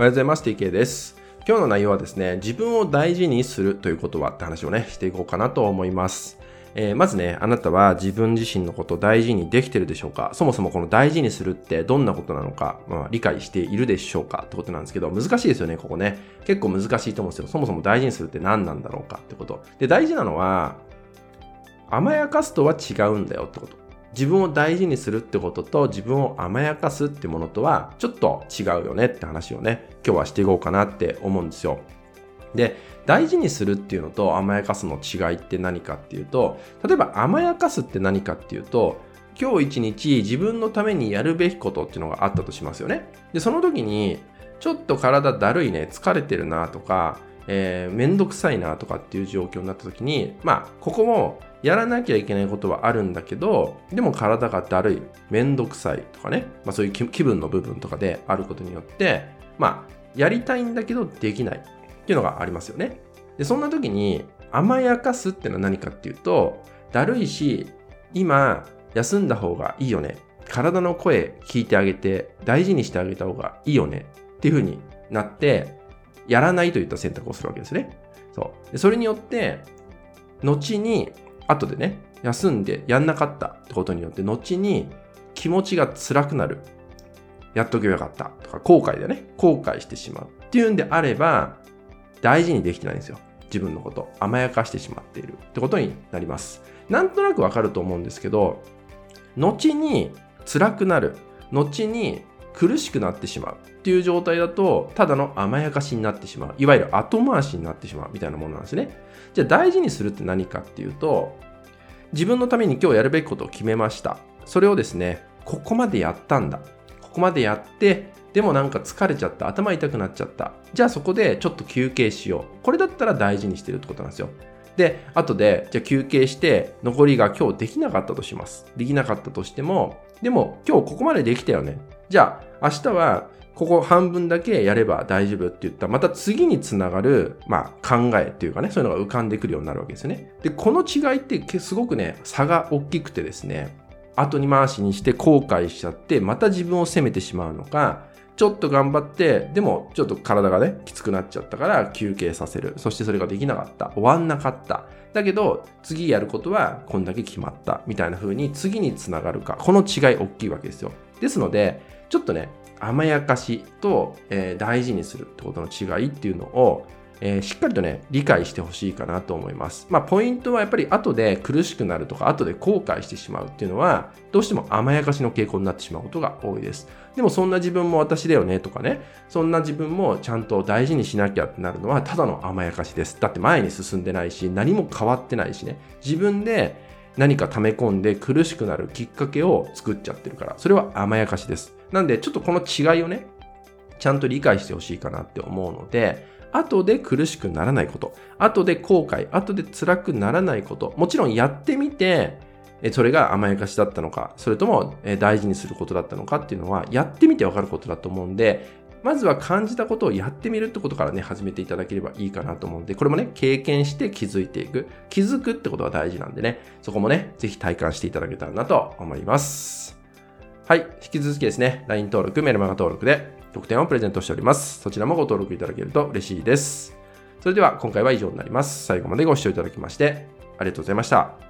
おはようございます。TK です。今日の内容はですね、自分を大事にするということはって話をね、していこうかなと思います。えー、まずね、あなたは自分自身のことを大事にできてるでしょうか？そもそもこの大事にするってどんなことなのか、まあ、理解しているでしょうか？ってことなんですけど、難しいですよね、ここね。結構難しいと思うんですよ。そもそも大事にするって何なんだろうかってこと。で、大事なのは、甘やかすとは違うんだよってこと。自分を大事にするってことと自分を甘やかすってものとはちょっと違うよねって話をね、今日はしていこうかなって思うんですよ。で、大事にするっていうのと甘やかすの違いって何かっていうと、例えば甘やかすって何かっていうと、今日一日自分のためにやるべきことっていうのがあったとしますよね。で、その時に、ちょっと体だるいね、疲れてるなとか、えー、めんどくさいなとかっていう状況になった時に、まあ、ここもやらなきゃいけないことはあるんだけど、でも体がだるい、めんどくさいとかね、まあそういう気分の部分とかであることによって、まあ、やりたいんだけどできないっていうのがありますよね。で、そんな時に甘やかすってのは何かっていうと、だるいし、今休んだ方がいいよね。体の声聞いてあげて大事にしてあげた方がいいよねっていう風になって、やらないといった選択をするわけですね。そう。それによって、後に後でね、休んでやんなかったってことによって、後に気持ちが辛くなる。やっとけばよかったとか、後悔でね、後悔してしまうっていうんであれば、大事にできてないんですよ。自分のこと。甘やかしてしまっているってことになります。なんとなくわかると思うんですけど、後に辛くなる。後に苦しくなってしまうっていう状態だと、ただの甘やかしになってしまう。いわゆる後回しになってしまうみたいなものなんですね。じゃあ大事にするって何かっていうと、自分のために今日やるべきことを決めました。それをですね、ここまでやったんだ。ここまでやって、でもなんか疲れちゃった。頭痛くなっちゃった。じゃあそこでちょっと休憩しよう。これだったら大事にしてるってことなんですよ。で、後で、じゃあ休憩して、残りが今日できなかったとします。できなかったとしても、でも今日ここまでできたよね。じゃあ明日はここ半分だけやれば大丈夫って言った、また次につながる、まあ、考えっていうかね、そういうのが浮かんでくるようになるわけですよね。で、この違いってすごくね、差が大きくてですね、後に回しにして後悔しちゃって、また自分を責めてしまうのか、ちょっと頑張って、でもちょっと体がね、きつくなっちゃったから休憩させる。そしてそれができなかった。終わんなかった。だけど、次やることはこんだけ決まった。みたいな風に次につながるか。この違い大きいわけですよ。ですので、ちょっとね、甘やかしと、えー、大事にするってことの違いっていうのを、えー、しっかりとね、理解してほしいかなと思います。まあ、ポイントはやっぱり後で苦しくなるとか、後で後悔してしまうっていうのは、どうしても甘やかしの傾向になってしまうことが多いです。でもそんな自分も私だよねとかね、そんな自分もちゃんと大事にしなきゃってなるのは、ただの甘やかしです。だって前に進んでないし、何も変わってないしね、自分で何か溜め込んで苦しくなるきっかけを作っちゃってるから、それは甘やかしです。なんで、ちょっとこの違いをね、ちゃんと理解してほしいかなって思うので、後で苦しくならないこと、後で後悔、後で辛くならないこと、もちろんやってみて、それが甘やかしだったのか、それとも大事にすることだったのかっていうのは、やってみてわかることだと思うんで、まずは感じたことをやってみるってことからね、始めていただければいいかなと思うんで、これもね、経験して気づいていく。気づくってことが大事なんでね、そこもね、ぜひ体感していただけたらなと思います。はい。引き続きですね、LINE 登録、メルマガ登録で特典をプレゼントしております。そちらもご登録いただけると嬉しいです。それでは今回は以上になります。最後までご視聴いただきましてありがとうございました。